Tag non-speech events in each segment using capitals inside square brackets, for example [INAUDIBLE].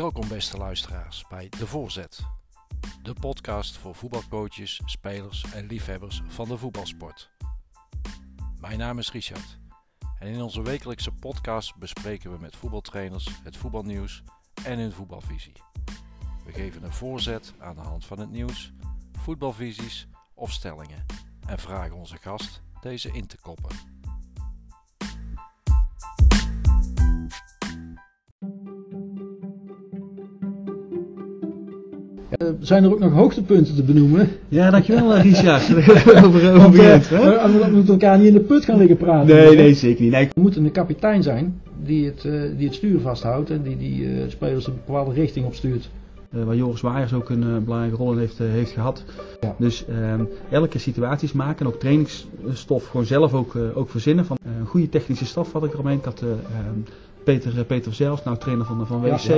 Welkom beste luisteraars bij De Voorzet. De podcast voor voetbalcoaches, spelers en liefhebbers van de voetbalsport. Mijn naam is Richard en in onze wekelijkse podcast bespreken we met voetbaltrainers het voetbalnieuws en hun voetbalvisie. We geven een voorzet aan de hand van het nieuws, voetbalvisies of stellingen en vragen onze gast deze in te koppen. Zijn er ook nog hoogtepunten te benoemen? Ja, dankjewel uh, Richard. [LAUGHS] [LAUGHS] over, Want, uh, we moeten elkaar niet in de put gaan liggen praten. Nee, nee, zeker niet. Nee. Er moet een kapitein zijn die het, die het stuur vasthoudt en die die spelers een bepaalde richting opstuurt. waar Joris Waaiers ook een belangrijke rol in heeft, heeft gehad. Ja. Dus ehm, elke situaties maken en ook trainingsstof gewoon zelf ook, ook verzinnen. Van, een goede technische staf had ik eromheen. Had ehm, Peter, Peter zelfs, nou trainer van, van WC.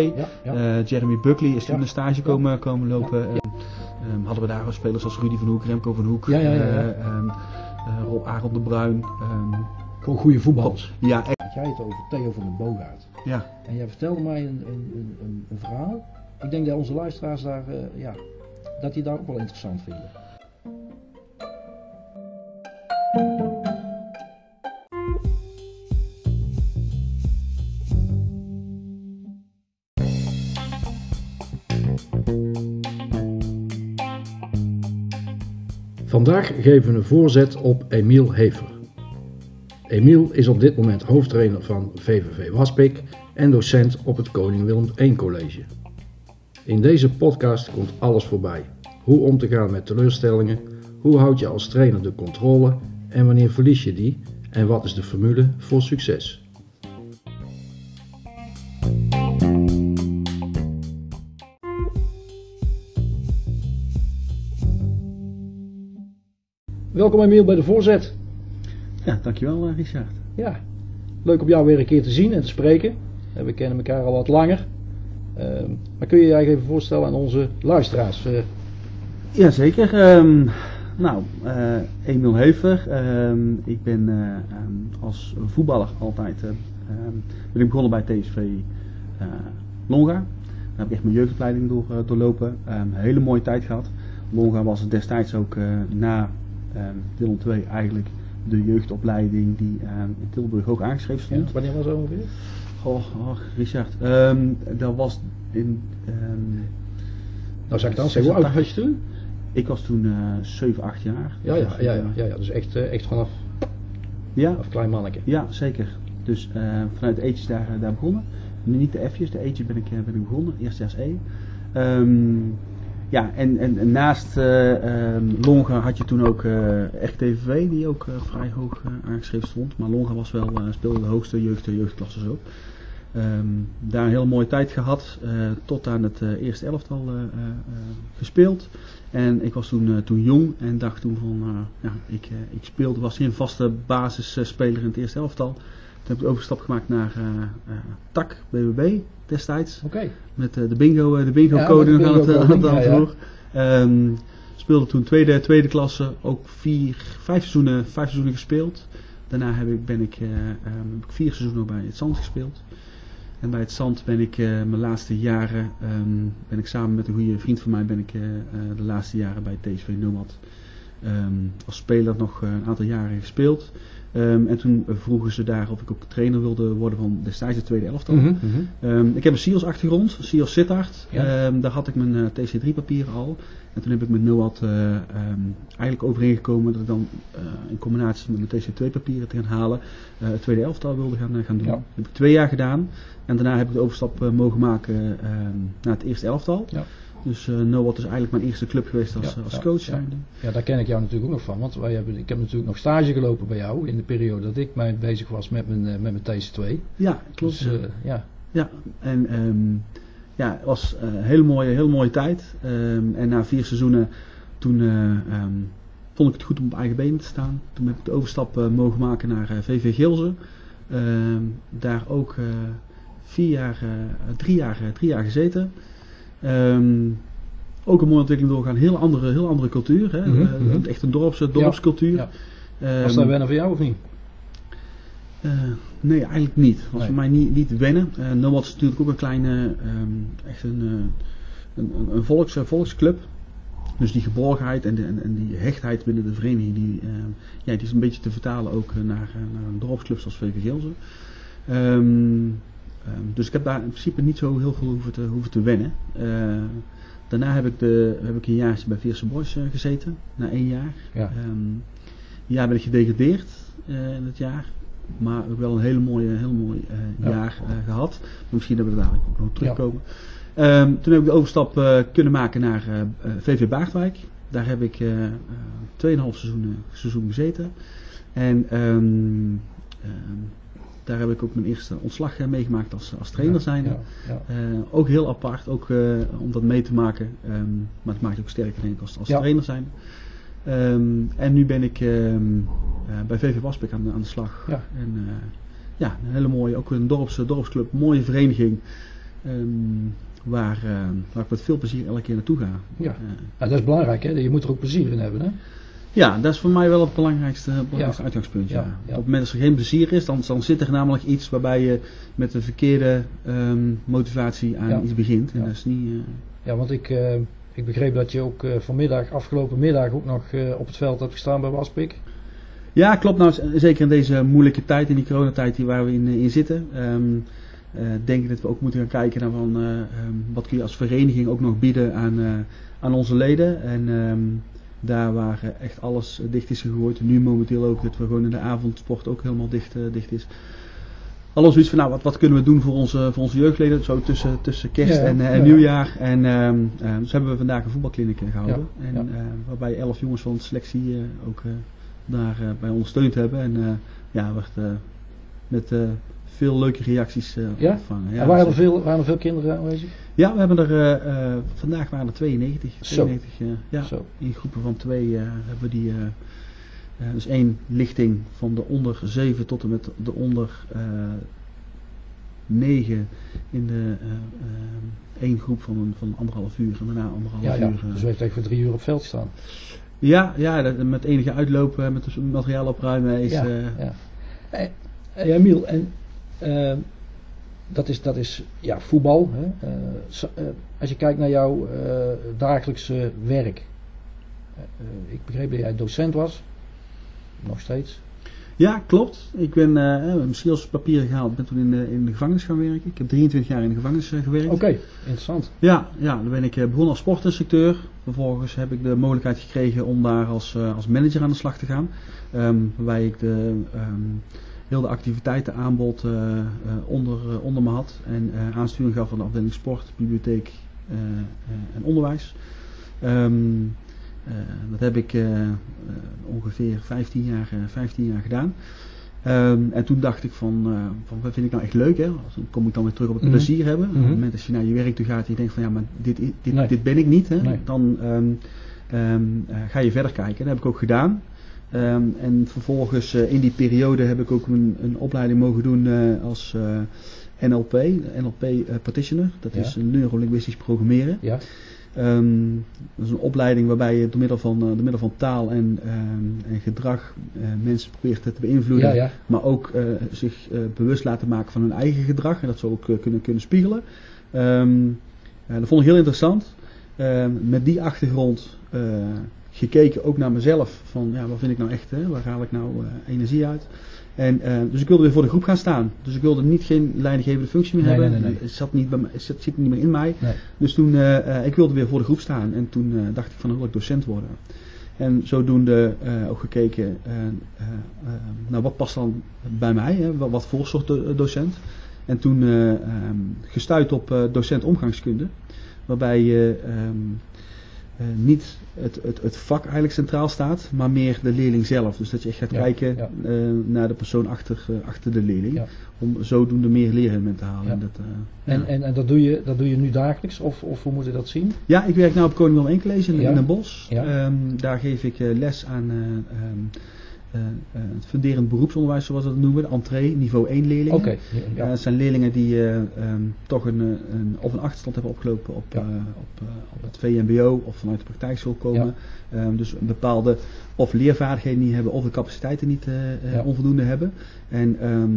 Uh, Jeremy Buckley is toen een stage komen, komen lopen. Um, hadden we daar ook spelers als Rudy van Hoek, Remco van Hoek, um, Aaron de Bruin. Um, Gewoon goede voetballers. Ja, echt. Jij het over Theo van den Boogaard. Ja. En jij vertelde mij een, een, een, een verhaal. Ik denk dat onze luisteraars daar, ja, dat die daar ook wel interessant vinden. Vandaag geven we een voorzet op Emiel Hever. Emiel is op dit moment hoofdtrainer van VVV Waspik en docent op het Koning Willem I College. In deze podcast komt alles voorbij. Hoe om te gaan met teleurstellingen, hoe houd je als trainer de controle en wanneer verlies je die en wat is de formule voor succes. Welkom Emiel bij de voorzet. Ja, dankjewel uh, Richard. Ja, leuk om jou weer een keer te zien en te spreken. We kennen elkaar al wat langer. Uh, maar kun je je eigenlijk even voorstellen aan onze luisteraars? Uh... Jazeker. Um, nou, uh, Emiel Hever. Um, ik ben um, als voetballer altijd ben ik begonnen bij TSV Longa. Daar heb ik echt mijn jeugdopleiding door, doorlopen. hele mooie tijd gehad. Longa was destijds ook na um, Willem 2 eigenlijk de jeugdopleiding die um, in Tilburg ook aangeschreven stond. Ja, wanneer was dat ongeveer? Oh, oh Richard, um, dat was in... nou zeg ik dan, hoe oud was je toen? Ik was toen uh, 7, 8 jaar. Ja, ja, ja, ja, ja, ja, dus echt, uh, echt vanaf ja, of klein manneke. Ja, zeker. Dus uh, vanuit de eetjes daar, daar begonnen. Niet de F'jes, de eetjes ben ik, ben ik begonnen, eerstejaars E. Um, ja, en, en, en naast uh, um, Longa had je toen ook uh, RTVV, die ook uh, vrij hoog aangeschreven stond. Maar Longa was wel, speelde de hoogste jeugd, jeugdklasses ook. Um, daar een hele mooie tijd gehad, tot aan het eerste elftal gespeeld. En ik was toen, toen jong en dacht toen van, ja, ik, ik speelde, was geen vaste basisspeler in het eerste elftal. Toen heb ik de overstap gemaakt naar TAC, BBB destijds. Okay. Met uh, de bingo, uh, de bingo ja, code nog aan het, aan het aanvoer. Ja, um, speelde toen tweede, tweede klasse, ook vier, vijf, seizoenen, vijf seizoenen gespeeld. Daarna heb ik, ben ik, uh, um, heb ik vier seizoenen bij het Zand gespeeld. En bij het Zand ben ik mijn laatste jaren, um, ben ik samen met een goede vriend van mij, ben ik de laatste jaren bij TSV Nomad als speler nog een aantal jaren gespeeld. Um, en toen vroegen ze daar of ik ook trainer wilde worden van destijds de tweede elftal. Mm -hmm. um, ik heb een SEALS achtergrond, SEALS Sittard. Ja. Um, daar had ik mijn uh, TC3 papieren al. En toen heb ik met NOAD uh, eigenlijk overeengekomen dat ik dan uh, in combinatie met mijn TC2 papieren te gaan halen het tweede elftal wilde gaan, gaan doen. Ja. Dat heb ik twee jaar gedaan. En daarna heb ik de overstap mogen maken naar het eerste elftal. Ja. Dus uh, Noord is eigenlijk mijn eerste club geweest als, ja, als coach. Ja, ja, daar ken ik jou natuurlijk ook nog van. Want wij hebben, ik heb natuurlijk nog stage gelopen bij jou in de periode dat ik mij bezig was met mijn, uh, met mijn TC2. Ja, klopt. Dus, uh, ja. ja, en um, ja, het was een hele mooie, hele mooie tijd. Um, en na vier seizoenen toen um, vond ik het goed om op eigen benen te staan. Toen heb ik de overstap mogen maken naar VV Gilze. daar ook vier jaar, drie, jaar, drie jaar gezeten. Um, ook een mooie ontwikkeling doorgaan. Heel andere, heel andere cultuur. Hè? Mm -hmm. echt een dorps, dorpscultuur. Ja, ja. Was dat wennen voor jou of niet? nee, eigenlijk niet. Was voor mij niet, niet wennen. Uh, Nomad is natuurlijk ook een kleine, ehm, echt een, een, een, volks, volksclub. Dus die geborgenheid en, de, en, en, die hechtheid binnen de vereniging, die, ja, die is een beetje te vertalen ook naar, naar een dorpsclub als VV Geelze. Um, dus ik heb daar in principe niet zo heel veel hoeven te, hoeven te wennen. Daarna heb ik, de, heb ik een jaartje bij Veerse Boys uh, gezeten, na één jaar. Ja. Um, jaar ben ik gedegradeerd uh, in het jaar. Maar ook wel een hele mooie, heel mooi jaar gehad. misschien dat we daar ook nog terugkomen. Ja. Um, toen heb ik de overstap kunnen maken naar VV Baardwijk. Daar heb ik 2,5 seizoen, seizoen gezeten. En daar heb ik ook mijn eerste ontslag eh, meegemaakt als, als trainer zijn. Ja, ja. Uh, ook heel apart, ook uh, om dat mee te maken. Um, maar het maakt ook sterker denk ik als, als trainer zijn. Um, en nu ben ik um, uh, bij VV Waspik aan, aan de slag. En ja, een hele mooie, ook een dorps, dorpsclub, mooie vereniging. waar, waar ik met veel plezier elke keer naartoe ga. Ja. ja, dat is belangrijk hè, je moet er ook plezier in hebben hè. Ja, dat is voor mij wel het belangrijkste, belangrijkste uitgangspunt. Ja. Op het moment dat er geen plezier is, dan, dan zit er namelijk iets waarbij je met de verkeerde um, motivatie aan iets begint. En dat is niet, uh... Ja, want ik, uh, ik begreep dat je ook uh, vanmiddag, afgelopen middag, ook nog op het veld hebt gestaan bij Waspik. Ja, klopt. Nou, zeker in deze moeilijke tijd, in die coronatijd die waar we in, in zitten. Um, denk ik dat we ook moeten gaan kijken naar van, um, wat kun je als vereniging ook nog bieden aan, aan onze leden. En daar waar echt alles dicht is gegooid. Nu momenteel ook dat we gewoon in de avondsport ook helemaal dicht, uh, dicht is. Alles zoiets van, nou, wat, wat kunnen we doen voor onze, voor onze jeugdleden, zo tussen, tussen kerst en, uh, en nieuwjaar. En uh, dus hebben we vandaag een voetbalkliniek gehouden. en, waarbij elf jongens van de selectie ook daar bij ondersteund hebben. En ja, werd met veel leuke reacties ontvangen. Ja, waren, er veel, waren er veel kinderen aanwezig? Ja, we hebben er uh, vandaag waren er 92. 92 uh, ja, Zo. in groepen van twee uh, hebben we die. dus één lichting van de onder 7 tot en met de onder 9 in de één groep van, van anderhalf uur en daarna anderhalf ja, uur. Ja. Dus we heeft eigenlijk voor drie uur op veld staan. Ja, ja dat, met enige uitlopen, met het materiaal opruimen is. Ja, ja. Hey, hey, Emiel, en dat is, dat is ja, voetbal. Hè. Uh, als je kijkt naar jouw uh, dagelijkse werk. ik begreep dat jij docent was. Nog steeds. Ja, klopt. Ik ben misschien als papier gehaald. ben toen in de, in de gevangenis gaan werken. Ik heb 23 jaar in de gevangenis gewerkt. Oké, interessant. Ja, ja, dan ben ik begonnen als sportinstructeur. Vervolgens heb ik de mogelijkheid gekregen om daar als, als manager aan de slag te gaan. Um, waarbij ik de... Um, heel de activiteitenaanbod uh, onder, uh, onder me had. En aansturing gaf van de afdeling sport, bibliotheek en onderwijs. Um, dat heb ik ongeveer 15 jaar, 15 jaar gedaan. Um, en toen dacht ik van, uh, van, wat vind ik nou echt leuk hè? Dan kom ik dan weer terug op het mm -hmm. plezier hebben. Mm -hmm. Op het moment dat je naar je werk toe gaat en je denkt van ja, maar dit, dit, nee. dit ben ik niet. Hè? Nee. Dan um, um, uh, ga je verder kijken. Dat heb ik ook gedaan. Um, en vervolgens uh, in die periode heb ik ook een, een opleiding mogen doen uh, als uh, NLP, NLP Practitioner. Dat ja. is neurolinguistisch programmeren. Ja. Um, dat is een opleiding waarbij je door middel van, door middel van taal en, um, en gedrag mensen probeert te beïnvloeden. Ja, ja. Maar ook zich bewust laten maken van hun eigen gedrag. En dat ze ook kunnen, kunnen spiegelen. dat vond ik heel interessant. met die achtergrond gekeken ook naar mezelf. Van ja, wat vind ik nou echt? Hè? Waar haal ik nou uh, energie uit? En, uh, dus ik wilde weer voor de groep gaan staan. Dus ik wilde niet geen leidinggevende functie meer nee, hebben. Nee, nee, het zat niet bij mij, het zit niet meer in mij. Dus toen, uh, ik wilde weer voor de groep staan. En toen dacht ik van, dan wil ik docent worden. En zodoende ook gekeken naar wat past dan bij mij. Hè? Wat, wat voor soort do docent. En toen um, gestuurd op docent omgangskunde. Waarbij je um, uh, niet het, het, het vak eigenlijk centraal staat, maar meer de leerling zelf. Dus dat je echt gaat ja, kijken ja. Uh, naar de persoon achter, uh, achter de leerling. Ja. Om zodoende meer leren te halen. En, dat, en, en, en, dat, doe je, dat doe je nu dagelijks? Of, of hoe moet je dat zien? Ja, ik werk nu op Koning Willem I College in, in een bos. Um, daar geef ik les aan um, het funderend beroepsonderwijs, zoals we dat noemen, de entree, niveau 1 leerlingen. Oké. ja. dat zijn leerlingen die ehm, toch een, een, of een achterstand hebben opgelopen op, Ja. op, op het VMBO of vanuit de praktijkschool komen. Ehm, dus een bepaalde of leervaardigheden niet hebben of de capaciteiten niet eh, eh, Ja. onvoldoende hebben. En ehm,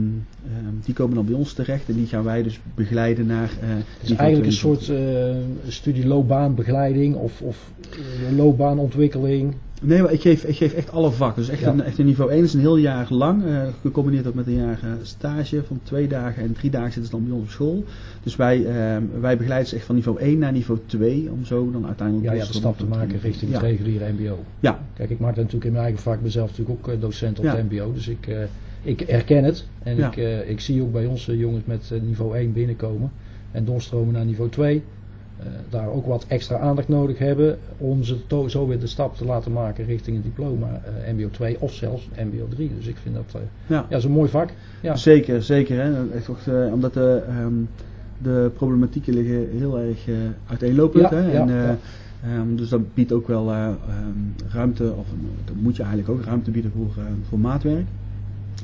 die komen dan bij ons terecht en die gaan wij dus begeleiden naar. eh Het is niveau eigenlijk een 2. soort eh studie loopbaanbegeleiding of, of eh, loopbaanontwikkeling. Nee, maar ik geef, ik geef echt alle vakken. Dus echt, Ja. een, echt een niveau 1 is een heel jaar lang. eh, gecombineerd ook met een jaar stage van twee dagen en drie dagen zitten ze dan bij ons op school. Dus wij, ehm, wij begeleiden ze echt van niveau 1 naar niveau 2. Om zo dan uiteindelijk Ja, ja, de stap te maken richting ja. het reguliere mbo. Ja, Kijk, ik maak dat natuurlijk in mijn eigen vak, mezelf natuurlijk ook eh, docent op Ja. het mbo. Dus ik, eh, ik herken het. En Ja. ik, ik zie ook bij ons eh, jongens met niveau 1 binnenkomen en doorstromen naar niveau 2. Eh, daar ook wat extra aandacht nodig hebben om ze zo weer de stap te laten maken richting een diploma eh, mbo 2 of zelfs mbo 3. Dus ik vind dat eh, ja. ja, is een mooi vak. Ja. Zeker, zeker. Hè. Echt omdat de, ehm, de problematieken liggen heel erg uiteenlopend. Ja, hè. en, eh, ehm, dus dat biedt ook wel eh, ehm, ruimte, of dat moet je eigenlijk ook ruimte bieden voor, voor maatwerk.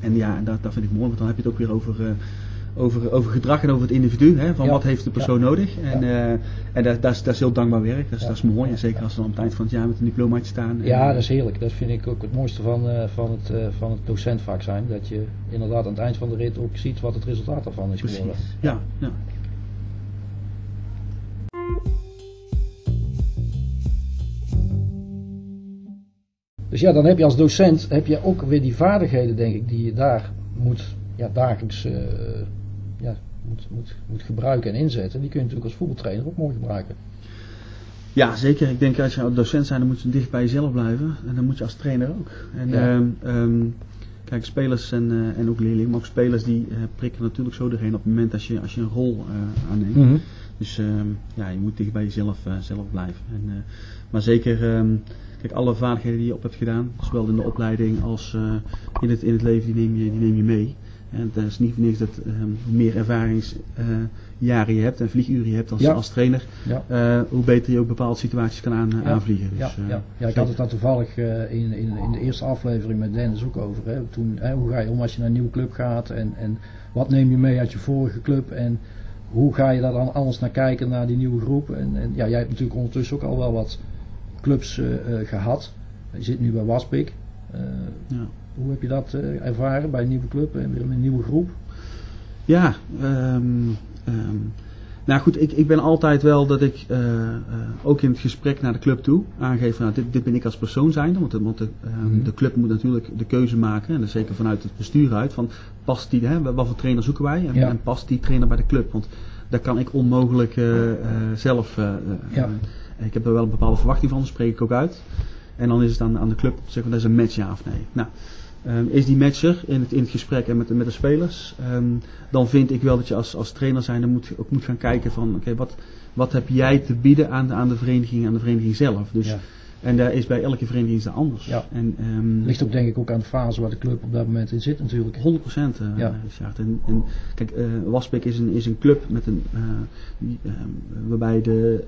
En ja, en dat, dat vind ik mooi, want dan heb je het ook weer over, over, over gedrag en over het individu. Hè, van Ja, wat heeft de persoon nodig. En, Ja. eh, en dat, dat, is, dat is heel dankbaar werk. Dat is, dat is mooi. En zeker als ze dan aan het eind van het jaar met een diplomaatje staan. Ja, En, dat is heerlijk. Dat vind ik ook het mooiste van, eh, van, het, eh, van het docentvak zijn. Dat je inderdaad aan het eind van de rit ook ziet wat het resultaat daarvan is Precies. geworden. Ja, ja. Dus ja, dan heb je als docent heb je ook weer die vaardigheden, denk ik, die je daar moet ja, dagelijks eh, ja, moet, moet, moet gebruiken en inzetten. Die kun je natuurlijk als voetbaltrainer ook mooi gebruiken. Ja, zeker. Ik denk als je docent zijn, dan moet je dicht bij jezelf blijven. En dan moet je als trainer ook. En Ja. ehm, ehm, kijk, spelers en, eh, en ook leerlingen, maar ook spelers die eh, prikken natuurlijk zo doorheen op het moment als je, als je een rol eh, aanneemt. Dus ehm, ja, je moet dicht bij jezelf zelf blijven. En, maar zeker, kijk, alle vaardigheden die je op hebt gedaan, zowel in de opleiding als in, het, in het leven, die neem je, die neem je mee. En het is niet niks dat hoe meer ervaringsjaren je hebt en vlieguren je hebt als, Ja. als trainer, Ja. eh, hoe beter je ook bepaalde situaties kan aan, Ja. aanvliegen. Dus, Ja, eh, ik had het daar toevallig eh, in, in, in de eerste aflevering met Dennis ook over. Hè. Toen, hè, hoe ga je om als je naar een nieuwe club gaat en, en wat neem je mee uit je vorige club en hoe ga je daar dan anders naar kijken naar die nieuwe groep. En, en ja, jij hebt natuurlijk ondertussen ook al wel wat clubs eh, eh, gehad. Je zit nu bij Waspik. Eh, ja. Hoe heb je dat eh, ervaren bij een nieuwe club en weer een nieuwe groep? Ja, ehm, ehm, nou goed, ik, ik ben altijd wel dat ik eh, eh, ook in het gesprek naar de club toe aangeef, van, nou, dit, dit ben ik als persoon zijnde, want, de, want de, ehm, Mhm. de club moet natuurlijk de keuze maken, en dat zeker vanuit het bestuur uit, van past die, hè, wat voor trainer zoeken wij, en, Ja. en past die trainer bij de club, want daar kan ik onmogelijk zelf, Ja. ik heb er wel een bepaalde verwachting van, dat spreek ik ook uit. En dan is het aan, aan de club te zeggen, dat is een match ja of nee. Nou, Ehm, is die matcher in het, in het gesprek en met, de- met de spelers, ehm, dan vind ik wel dat je als, als trainer zijn, dan moet, ook moet gaan kijken van, oké, wat, wat heb jij te bieden aan de, aan de vereniging, aan de vereniging zelf. Dus, Ja. En daar is bij elke vereniging is dat anders. Ja. En, ehm, Ligt ook denk ik ook aan de fase waar de club op dat moment in zit natuurlijk. 100% eh Ja. Richard. En, en kijk, eh Waspik is een, is een club met een, eh, die, waarbij de,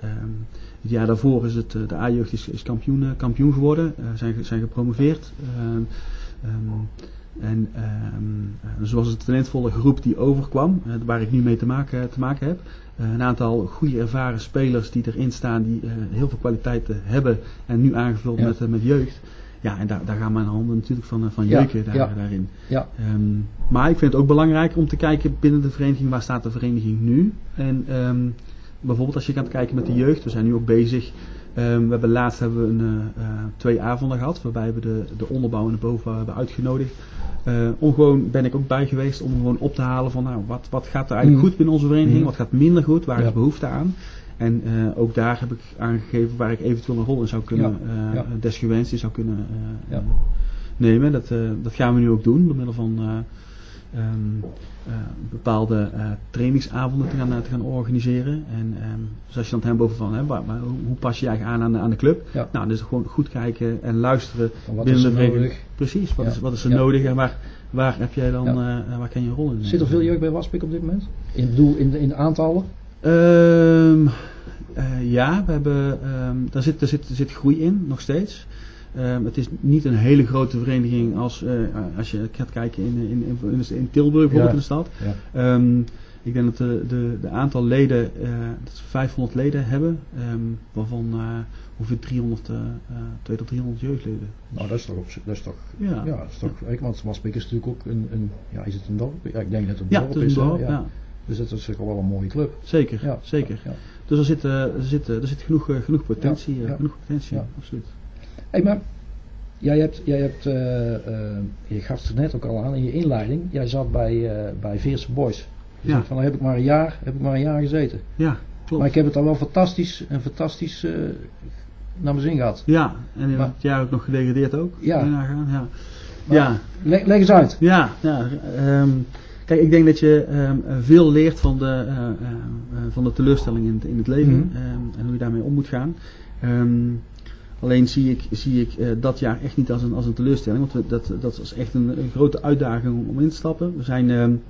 het jaar daarvoor is het, eh, de A-jeugd is, is kampioen, eh, kampioen geworden, eh, zijn, zijn gepromoveerd. Ehm, en dus was het talentvolle groep die overkwam, eh, waar ik nu mee te maken, te maken heb. Eh, een aantal goede ervaren spelers die erin staan, die heel veel kwaliteiten hebben en nu aangevuld Ja. met, met jeugd. Ja, en daar, daar gaan mijn handen natuurlijk van, van Ja, jeuken daar, ja. daarin. Ja, Ehm, maar ik vind het ook belangrijk om te kijken binnen de vereniging, waar staat de vereniging nu? En bijvoorbeeld als je gaat kijken met de jeugd, we zijn nu ook bezig. Ehm, we hebben laatst hebben we een, eh, eh, twee avonden gehad, waarbij we de, de onderbouw en de bovenbouw hebben uitgenodigd. Om gewoon, ben ik ook bij geweest om gewoon op te halen van nou, wat, wat gaat er eigenlijk Mhm. goed binnen onze vereniging, Mhm. wat gaat minder goed, waar Ja. is behoefte aan. En ook daar heb ik aangegeven waar ik eventueel een rol in zou kunnen, Ja, ja. desgewenst in zou kunnen Ja. nemen. Dat, dat gaan we nu ook doen door middel van eh, ehm, eh, bepaalde eh, trainingsavonden te gaan, eh, te gaan organiseren. En ehm, dus als je dan het hebt over van hè, waar, hoe, pas je je eigenlijk aan aan de, aan de club? Ja. Nou, dus gewoon goed kijken en luisteren van wat binnen is de er nodig? Precies, wat, Ja. is, wat is er Ja. nodig en waar, waar heb jij dan, waar kan je rol in? Zit er veel jeugd bij Waspik op dit moment? In, bedoel, in, de, in de aantallen? Ehm, eh, ja, we hebben, daar, zit, daar, zit, er zit groei in, nog steeds. Ehm, het is niet een hele grote vereniging als, als je gaat kijken in, in, in, in Tilburg bijvoorbeeld in de stad. Ja. Ehm, ik denk dat de, de, de aantal leden, dat 500 leden hebben, um, waarvan ongeveer 300, uh, 2 tot 300 jeugdleden. Nou, dat is toch, op, dat is toch, ja. ja, dat is toch, ja. want Maspik is natuurlijk ook een, een, ja, is het een dorp? Ja, ik denk dat het een dorp is. Dorp, ja. Dus dat is wel een mooie club. Zeker, zeker. Ja. Dus er zit, er zit, er zit genoeg, genoeg potentie, genoeg potentie, absoluut. Hey, maar jij hebt, jij hebt uh, je gaf het net ook al aan in je inleiding, jij zat bij, bij Veerse Boys. Je ja. van, heb ik maar een jaar, heb ik maar een jaar gezeten. Ja, klopt. Maar ik heb het al wel fantastisch, en fantastisch naar mijn zin gehad. Ja, en in maar, het jaar ook nog gedegradeerd ook. Ja. ja. ja. Leg, leg, eens uit. Ja, ja um, Kijk, ik denk dat je um, veel leert van de, uh, uh, van de teleurstelling in het, in het leven mm -hmm. um, en hoe je daarmee om moet gaan. Um, alleen zie ik, zie ik uh, dat jaar echt niet als een, als een teleurstelling, want we, dat, dat was echt een, een, grote uitdaging om, om in te stappen. We zijn,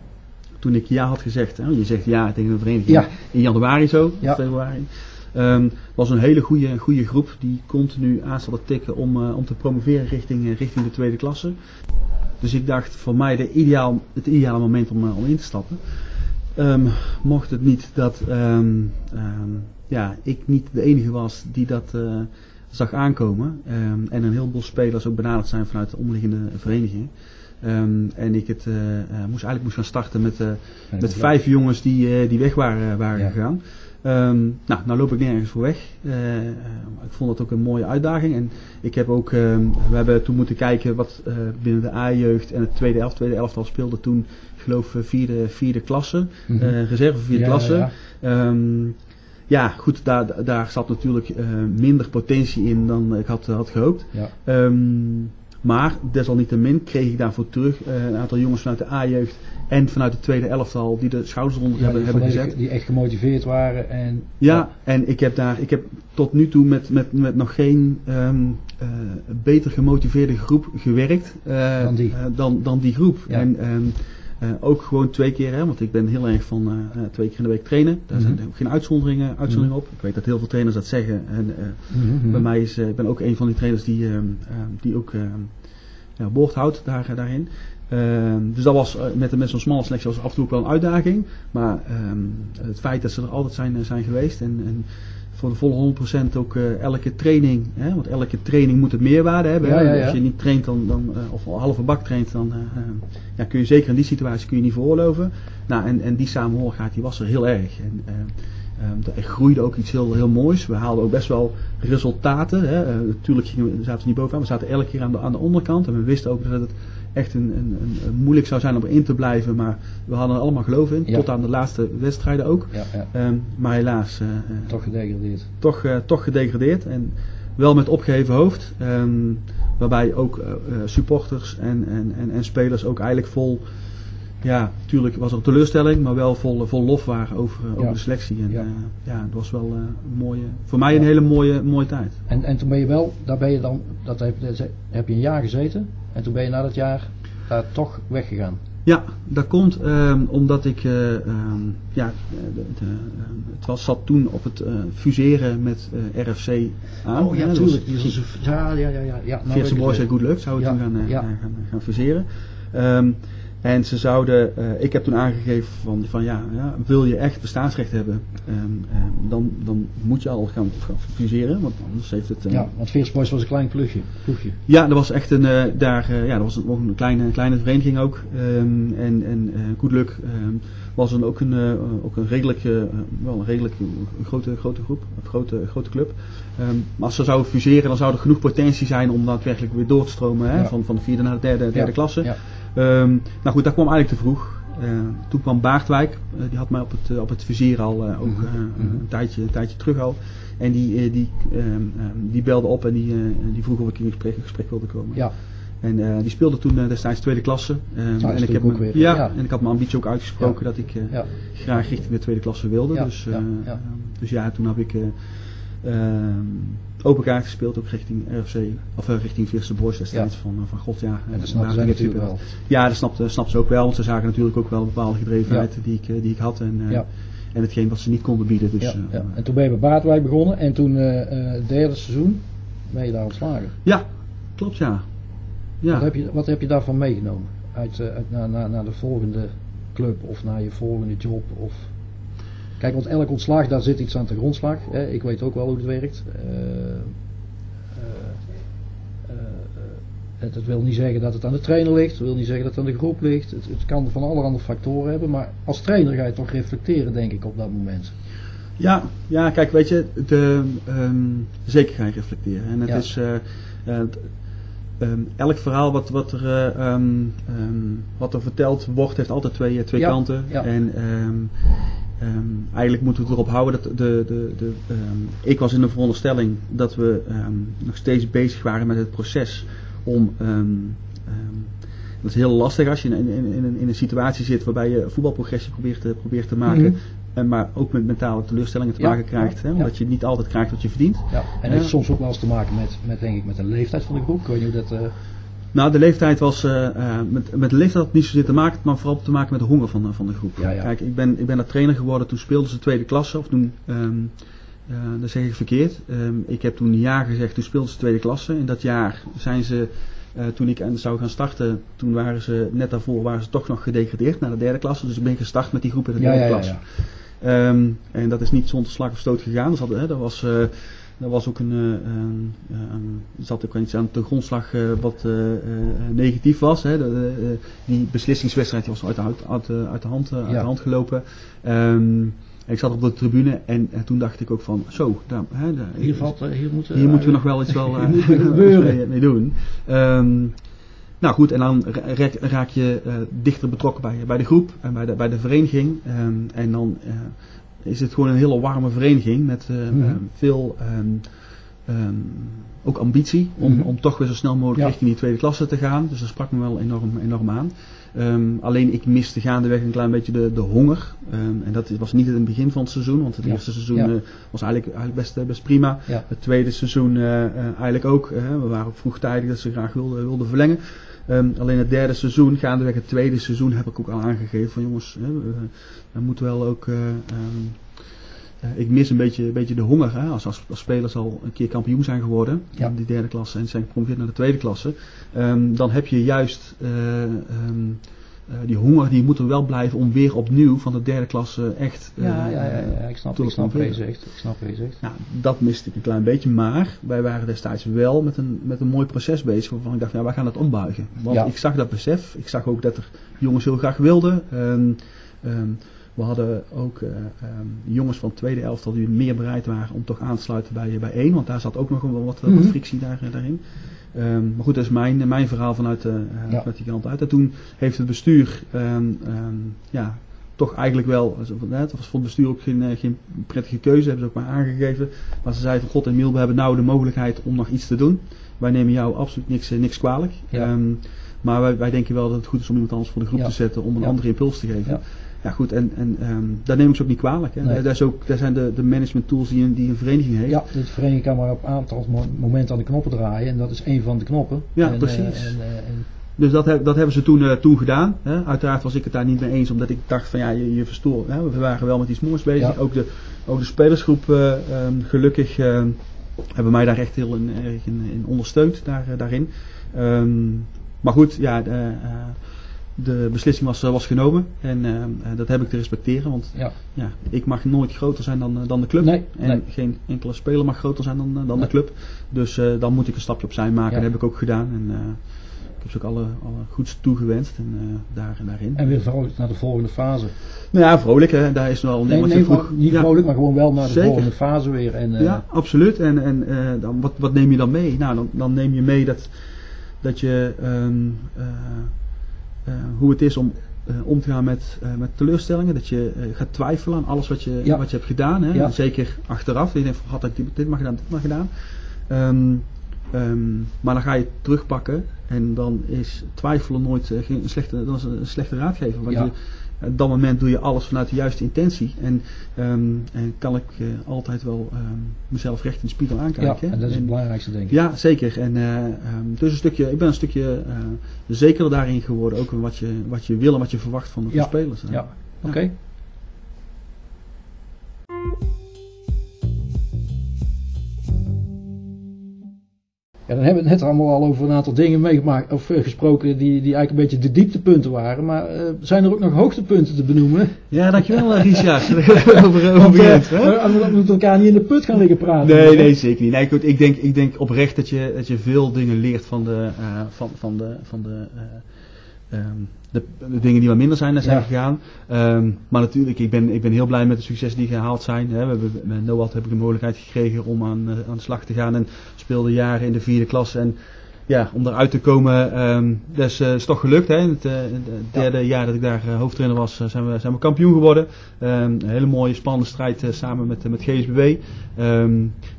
toen ik ja had gezegd, hè, je zegt ja tegen een vereniging ja. in januari zo, ja. februari. Um, was een hele goede, goede groep die continu aan zat te tikken om, uh, om te promoveren richting, richting de tweede klasse. Dus ik dacht voor mij de ideaal, het ideale moment om, om in te stappen. Um, mocht het niet dat um, ja, ik niet de enige was die dat zag aankomen. en een heleboel spelers ook benaderd zijn vanuit de omliggende verenigingen. en ik het uh, moest, eigenlijk moest gaan starten met, uh, met vijf jongens die, die weg waren, waren ja. gegaan. Um, nou, nou loop ik nergens voor weg. Ik vond dat ook een mooie uitdaging. En ik heb ook, we hebben toen moeten kijken wat binnen de A-jeugd en het tweede elftal, tweede elftal speelde toen, ik geloof, vierde, vierde klasse, mm -hmm. reserve vierde ja, klasse. Ja. Um, ja, goed, daar, daar zat natuurlijk minder potentie in dan ik had, had gehoopt. Ja. maar desalniettemin kreeg ik daarvoor terug een aantal jongens vanuit de A-jeugd en vanuit de tweede elftal die de schouders eronder ja, hebben, hebben gezet. Die echt gemotiveerd waren. En, ja, ja, en ik heb daar, ik heb tot nu toe met, met, met nog geen um, uh, beter gemotiveerde groep gewerkt dan, die. Dan, dan die groep. En um, ook gewoon twee keer, hè, want ik ben heel erg van twee keer in de week trainen. Daar mm -hmm. zijn geen uitzonderingen, uitzonderingen mm -hmm. op. Ik weet dat heel veel trainers dat zeggen. En mm -hmm. bij mij is, ik ben ook een van die trainers die, die ook woord houdt daar, daarin. Dus dat was met, met zo'n smalle selectie was af en toe ook wel een uitdaging. Maar het feit dat ze er altijd zijn, eh, zijn geweest en, en voor de volle 100% ook uh, elke training, hè, want elke training moet het meerwaarde hebben. Ja, ja, ja. Als je niet traint dan, dan, uh, of halve bak traint, dan ja, kun je zeker in die situatie kun je niet veroorloven. Nou, en, en die samenhorigheid die was er heel erg. En, Um, er groeide ook iets heel, heel moois. We haalden ook best wel resultaten. Hè. Natuurlijk gingen we, zaten we niet bovenaan. We zaten elke keer aan de, aan de onderkant. En we wisten ook dat het echt een, een, een, moeilijk zou zijn om erin te blijven. Maar we hadden er allemaal geloof in. Ja. Tot aan de laatste wedstrijden ook. Ja. Um, maar helaas. Uh, toch gedegradeerd. Toch, uh, toch gedegradeerd. En wel met opgeheven hoofd. Um, waarbij ook uh, supporters en, en, en, en, spelers ook eigenlijk vol. Ja, natuurlijk was er een teleurstelling, maar wel vol, vol lof waren over, over de selectie. En ja, ja het was wel een mooie, voor mij een hele mooie, mooie tijd. En, en toen ben je wel, daar ben je dan, dat heb, heb je een jaar gezeten. En toen ben je na dat jaar daar toch weggegaan. Ja, dat komt um, omdat ik, uh, um, ja, de, de, het was, zat toen op het uh, fuseren met uh, RFC aan. Oh ja, natuurlijk. Ja, ja, ja. ja, ja. Nou, Boys Boys Good Luck zou ja, toen gaan, ja. gaan, gaan, fuseren. Um, en ze zouden, uh, ik heb toen aangegeven van, van ja, ja, wil je echt bestaansrecht hebben, um, um, dan, dan moet je al gaan, gaan fuseren, want anders heeft het... Uh, ja, want Fierce Boys was een klein ploegje. ploegje. Ja, dat was echt een, uh, daar, ja, dat was een, een kleine, kleine vereniging ook. Um, en en Good Luck was dan ook een, ook een redelijk, wel een redelijk een grote, grote groep, een grote, grote club. maar als ze zouden fuseren, dan zou er genoeg potentie zijn om daadwerkelijk weer door te stromen, hè, ja. van, van de vierde naar de derde, derde ja. klasse. Ja. Um, nou goed, dat kwam eigenlijk te vroeg. Uh, toen kwam Baardwijk, uh, die had mij op het, uh, op het vizier al ook mm -hmm. een, tijdje, een tijdje terug al. En die, die, um, die belde op en die, die vroeg of ik in gesprek, gesprek wilde komen. Ja. En die speelde toen destijds tweede klasse. en, ik heb me, weer, ja, ja, en ik had mijn ambitie ook uitgesproken ja. dat ik ja. graag richting de tweede klasse wilde. Dus, dus ja, toen heb ik open kaart gespeeld, ook richting RFC, of uh, richting Vierse Boys destijds. Ja. Van, uh, van god ja. En dat snapten zij natuurlijk wel. Ja, dat snapten, snapten ze ook wel, want ze zagen natuurlijk ook wel bepaalde gedrevenheid ja. die, ik, die ik had. En, ja. en hetgeen wat ze niet konden bieden. Dus, ja, En toen ben je bij Baardwijk begonnen en toen het derde seizoen ben je daar ontslagen. Ja, klopt ja. ja. Wat, heb je, wat heb je daarvan meegenomen? Uit, uit, naar, naar, naar de volgende club of naar je volgende job? Of... Kijk, want elk ontslag, daar zit iets aan de grondslag. Hè. Ik weet ook wel hoe het werkt. Uh, het, het, wil niet zeggen dat het aan de trainer ligt, het wil niet zeggen dat het aan de groep ligt. Het, het kan van allerhande factoren hebben, maar als trainer ga je toch reflecteren, denk ik, op dat moment. Ja, ja kijk, weet je, de, um, zeker ga je reflecteren. En het ja. is, uh, uh, um, elk verhaal wat, wat, er, uh, um, wat er verteld wordt, heeft altijd twee, twee ja. kanten. Ja. En eigenlijk moeten we het erop houden dat de, de, de, ik was in de veronderstelling dat we nog steeds bezig waren met het proces om. Dat is heel lastig als je in, in, in, een, in een situatie zit waarbij je voetbalprogressie probeert te, probeert te maken. Mm -hmm. en maar ook met mentale teleurstellingen te ja, maken krijgt. Ja, hè, omdat je niet altijd krijgt wat je verdient. En heeft soms ook wel eens te maken met, met, denk ik, met de leeftijd van de groep. Kun je dat. Uh... Nou, de leeftijd was. Uh, uh, met, met de leeftijd had niet zozeer te maken, maar vooral te maken met de honger van, van de groep. Ja, Kijk, ik ben, ik ben daar trainer geworden toen speelden ze tweede klasse. Of toen. Um, uh, dat zeg ik verkeerd. Um, ik heb toen een jaar gezegd, toen speelden ze tweede klasse. In dat jaar zijn ze uh, toen ik zou gaan starten, toen waren ze net daarvoor waren ze toch nog gedegradeerd naar de derde klasse. Dus ik ben gestart met die groep in de derde ja, ja, klasse. Ja, um, en dat is niet zonder slag of stoot gegaan. Dus dat, hè, dat was, uh, dat was ook een, uh, een, een zat ook iets aan de grondslag wat negatief was. Hè. De, de, die beslissingswedstrijd die was uit de, uit, uit, de, hand, uit de hand gelopen. Um, ik zat op de tribune en, en, toen dacht ik ook van, zo, daar, hè, daar, hier, valt, hier, moeten, hier moeten we nog wel iets wel, [LAUGHS] [LAUGHS] gebeuren. mee doen. Um, nou goed, en dan raak, raak je uh, dichter betrokken bij, bij de groep en bij de, bij de vereniging. Um, en dan uh, is het gewoon een hele warme vereniging met uh, mm -hmm. veel um, ook ambitie om, mm -hmm. om toch weer zo snel mogelijk ja. richting die tweede klasse te gaan. Dus dat sprak me wel enorm, enorm aan. Um, alleen ik miste gaandeweg een klein beetje de, de honger. En dat was niet in het begin van het seizoen, want het ja. eerste seizoen ja. uh, was eigenlijk, eigenlijk best, best prima. Het tweede seizoen uh, eigenlijk ook. we waren ook vroegtijdig dat ze graag wilden, wilden verlengen. Um, alleen het derde seizoen, gaandeweg het tweede seizoen, heb ik ook al aangegeven van jongens, we, we moeten wel ook. ik mis een beetje, een beetje de honger. Hè? Als, als, als spelers al een keer kampioen zijn geworden ja. in die derde klasse en zijn gepromoveerd naar de tweede klasse, dan heb je juist uh, die honger die moet er wel blijven om weer opnieuw van de derde klasse echt uh, ja, ja, ja, ja, ik snap, ik snap wat je zegt. Ik snap wat je zegt. Nou, dat miste ik een klein beetje, maar wij waren destijds wel met een, met een mooi proces bezig waarvan ik dacht, ja, wij gaan het ombuigen. Want ja. ik zag dat besef, ik zag ook dat er jongens heel graag wilden. Um, um, we hadden ook uh, um, jongens van tweede elftal die meer bereid waren om toch aan te sluiten bij, bij één, want daar zat ook nog wel wat, mm -hmm. wat frictie daar, daarin. Um, maar goed, dat is mijn, mijn verhaal vanuit, uh, ja. vanuit die kant uit. En toen heeft het bestuur um, um, ja, toch eigenlijk wel, het was voor het bestuur ook geen, uh, geen prettige keuze, hebben ze ook maar aangegeven. Maar ze zeiden van God en Miel, we hebben nou de mogelijkheid om nog iets te doen. Wij nemen jou absoluut niks, uh, niks kwalijk. Ja. maar wij, wij denken wel dat het goed is om iemand anders voor de groep ja. te zetten, om een ja. andere impuls te geven. Ja. Goed, en, en um, daar neem ik ze ook niet kwalijk. Hè. Nee. Daar, is ook, daar zijn de, de management tools die een, die een vereniging heeft. Ja, de vereniging kan maar op een aantal momenten aan de knoppen draaien en dat is één van de knoppen. Ja, en, precies. Uh, en, en dus dat, heb, dat hebben ze toen, uh, toen gedaan. Hè. Uiteraard was ik het daar niet mee eens, omdat ik dacht van ja, je, je verstoort. Hè. We waren wel met iets moois bezig. Ja. Ook, de, ook de spelersgroep, um, gelukkig, hebben mij daar echt heel in, erg in, in ondersteund daar, daarin. Um, maar goed, ja, de, de beslissing was, was genomen en uh, dat heb ik te respecteren, want ja. Ja, ik mag nooit groter zijn dan, dan de club nee, en nee. geen enkele speler mag groter zijn dan, dan nee. de club. Dus uh, dan moet ik een stapje opzij maken ja. dat heb ik ook gedaan en uh, ik heb ze ook alle, alle goeds toegewenst en, daar, en daarin. En weer vrolijk naar de volgende fase. Nou ja, vrolijk hè, daar is wel nee, nee, vroeg, niet ja. vrolijk, maar gewoon wel naar de Zeker. volgende fase weer. En, ja, absoluut. En, en dan, wat, wat neem je dan mee? Nou, dan, dan neem je mee dat, dat je um, uh, hoe het is om uh, om te gaan met, uh, met teleurstellingen. Dat je gaat twijfelen aan alles wat je, ja. wat je hebt gedaan. Hè? Ja. Zeker achteraf. Je denkt van had ik dit, dit maar gedaan, dit maar gedaan. Um, um, maar dan ga je terugpakken. En dan is twijfelen nooit geen slechte, dan is een slechte raadgever. Want ja. je, op dat moment doe je alles vanuit de juiste intentie. En, um, en kan ik uh, altijd wel um, mezelf recht in de spiegel aankijken. Ja, en dat is het belangrijkste denk ik. Ja, zeker. En uh, um, dus een stukje, ik ben een stukje uh, zekerder daarin geworden. Ook in wat je, wat je wil en wat je verwacht van de ja. spelers. Ja, ja. oké. Okay. Ja, dan hebben we het net allemaal al over een aantal dingen meegemaakt of uh, gesproken die, die eigenlijk een beetje de dieptepunten waren. Maar uh, zijn er ook nog hoogtepunten te benoemen? Ja, dankjewel Richard. [LAUGHS] [LAUGHS] over, over Want, we moeten elkaar niet in de put gaan liggen praten. Nee, nee, zeker niet. Nee, goed, ik, denk, ik denk oprecht dat je, dat je veel dingen leert van de, van, van de, van de um, de, de, dingen die wat minder zijn, zijn ja. gegaan. Um, maar natuurlijk, ik ben, ik ben heel blij met de successen die gehaald zijn. Hè. We hebben, met Noat heb ik de mogelijkheid gekregen om aan, uh, aan de slag te gaan. En speelde jaren in de vierde klas. En ja, om eruit te komen, um, dat is, uh, is toch gelukt. Hè. In het, uh, het derde ja. jaar dat ik daar hoofdtrainer was, zijn, we, zijn we kampioen geworden. een hele mooie, spannende strijd samen met, met GSBW.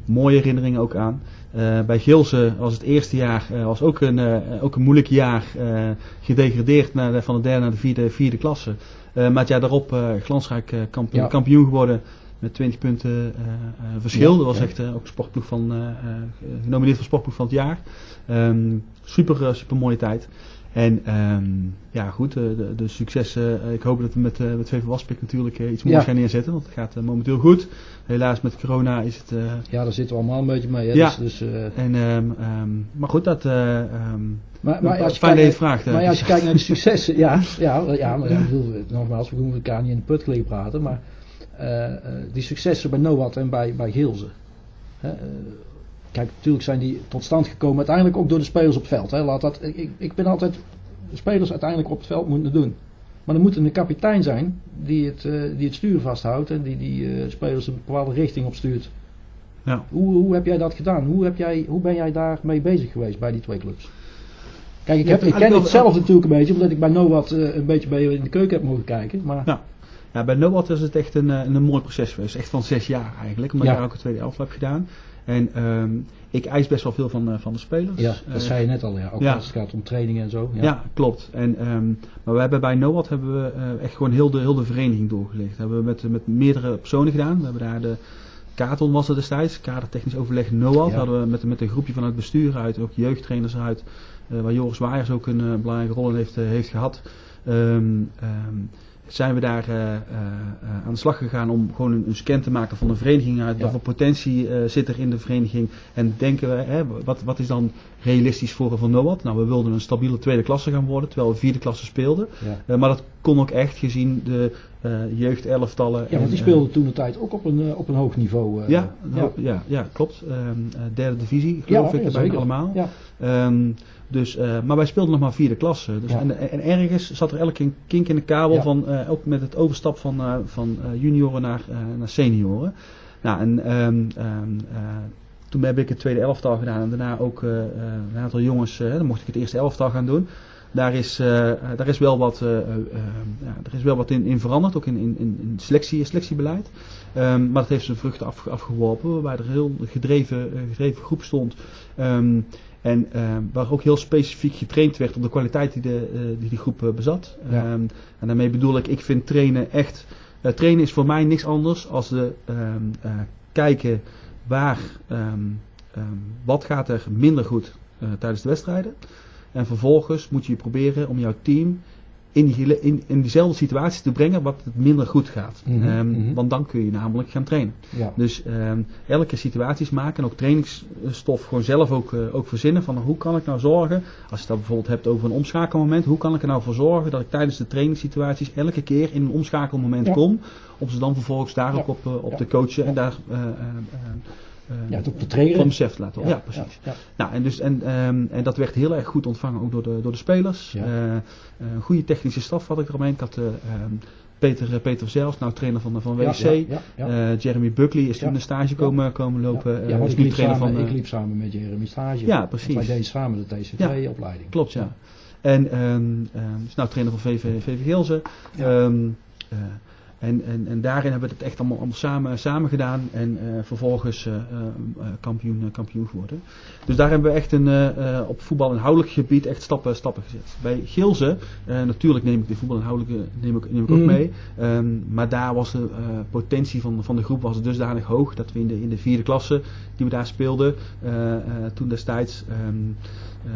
mooie herinneringen ook aan. Uh, bij Gilse was het eerste jaar uh, was ook een, uh, ook een moeilijk jaar. gedegradeerd naar de, van de derde naar de vierde, vierde klasse. maar het jaar daarop glansrijk kampioen, ja. kampioen geworden. Met 20 punten verschil. Ja, dat was echt ook sportploeg van, genomineerd voor sportploeg van het jaar. Um, super, super mooie tijd. En um, ja, goed, de, de, de successen. ik hoop dat we met, uh, met VV Waspik natuurlijk iets moois ja. gaan neerzetten. Want het gaat momenteel goed. Helaas met corona is het... ja, daar zitten we allemaal een beetje mee. Hè? Ja, dus, dus, en, um, um, maar goed, dat... maar, maar als je kijkt, vraagt. Maar als je kijkt naar de [LAUGHS] successen... ja, ja, ja, maar ja, bedoel, nogmaals, we hoeven elkaar niet in de put liggen praten. Maar die successen bij Noat en bij, bij Gilze... Kijk, natuurlijk zijn die tot stand gekomen uiteindelijk ook door de spelers op het veld. Hè. Laat dat, ik, ik ben altijd de spelers uiteindelijk op het veld moeten doen. Maar er moet een kapitein zijn die het, uh, die het stuur vasthoudt en die die uh, spelers een bepaalde richting opstuurt. Ja. Hoe, hoe heb jij dat gedaan? Hoe, heb jij, hoe ben jij daarmee bezig geweest bij die twee clubs? Kijk, ik, heb, ik ken het zelf natuurlijk een beetje, omdat ik bij Noat uh, een beetje bij je in de keuken heb mogen kijken. Maar... Ja. Ja, bij Noat is het echt een, een, een mooi proces geweest. Echt van zes jaar eigenlijk, omdat ja. ik daar ook een tweede elftal heb gedaan. En um, ik eis best wel veel van, uh, van de spelers. Ja, dat uh, zei je net al, ja. Ook ja. als het gaat om trainingen en zo. Ja, ja klopt. En, um, maar we hebben bij NOAD hebben we uh, echt gewoon heel de, heel de vereniging doorgelegd. Dat hebben we met, met meerdere personen gedaan. We hebben daar de Katon was er destijds, kadertechnisch overleg NOAD. Ja. hadden we met, met een groepje van het bestuur uit, ook jeugdtrainers uit. waar Joris Waaiers ook een belangrijke rol in heeft, heeft gehad. Um, zijn we daar uh, uh, aan de slag gegaan om gewoon een, een, scan te maken van de vereniging uit. Ja. Wat voor potentie uh, zit er in de vereniging? En denken we, hè, wat, wat is dan realistisch voor Van Noord? Nou, we wilden een stabiele tweede klasse gaan worden, terwijl we vierde klasse speelden. Ja. maar dat kon ook echt gezien de jeugdelftallen. Ja, want die speelden toen de tijd ook op een, op een hoog niveau. ja, ja. ja, ja, klopt. Um, derde divisie, geloof ik, bijna allemaal. Ja. Um, dus, uh, maar wij speelden nog maar vierde klasse. Dus, ja. en, en, ergens zat er elke kink in de kabel, ja. van, uh, ook met het overstap van, uh, van junioren naar, naar senioren. Nou, en um, um, toen heb ik het tweede elftal gedaan en daarna ook een aantal jongens, dan mocht ik het eerste elftal gaan doen. Daar is, daar is wel wat, ja, er is wel wat in, in veranderd, ook in, in, in selectie, selectiebeleid. Um, maar dat heeft zijn vruchten af, afgeworpen, waarbij er een heel gedreven, gedreven groep stond. Um, en uh, waar ook heel specifiek getraind werd op de kwaliteit die de, uh, die, die groep uh, bezat. Ja. Um, en daarmee bedoel ik, ik vind trainen echt. trainen is voor mij niks anders als de, um, kijken waar, um, wat gaat er minder goed tijdens de wedstrijden. En vervolgens moet je proberen om jouw team in, die, in, in diezelfde situatie te brengen wat het minder goed gaat. Mm -hmm, um, mm -hmm. Want dan kun je namelijk gaan trainen. Ja. Dus um, elke situaties maken en ook trainingsstof gewoon zelf ook, uh, ook verzinnen van hoe kan ik nou zorgen, als je dat bijvoorbeeld hebt over een omschakelmoment, hoe kan ik er nou voor zorgen dat ik tijdens de trainingssituaties elke keer in een omschakelmoment ja. kom, om ze dan vervolgens daar ja. ook op, uh, op te coachen en daar... Uh, uh, ja, het op te trainen. Laten horen. Ja, ja, precies. Ja, Nou, en, dus, en, um, en dat werd heel erg goed ontvangen ook door de, door de spelers. Ja. Uh, een goede technische staf had ik eromheen. Ik had um, Peter, Peter zelfs, nou trainer van, van WC. Ja, ja, ja, uh, Jeremy Buckley is toen een stage komen, komen lopen. Ja, ik, liep trainer samen, van, ik liep samen met Jeremy stage. Ja, precies. Wij deden samen de TC2-opleiding. Klopt, ja. En um, is nou trainer van VV, VV Gilze. Um, en, en, en daarin hebben we het echt allemaal, allemaal samen, samen gedaan en uh, vervolgens uh, uh, kampioen, kampioen geworden. Dus daar hebben we echt een, op voetbal inhoudelijk gebied echt stappen, stappen gezet. Bij Gilze, natuurlijk neem ik de voetbal inhoudelijke neem ik, neem ik ook mm. mee, um, maar daar was de potentie van, van de groep was dusdanig hoog dat we in de, in de vierde klasse die we daar speelden, toen destijds um,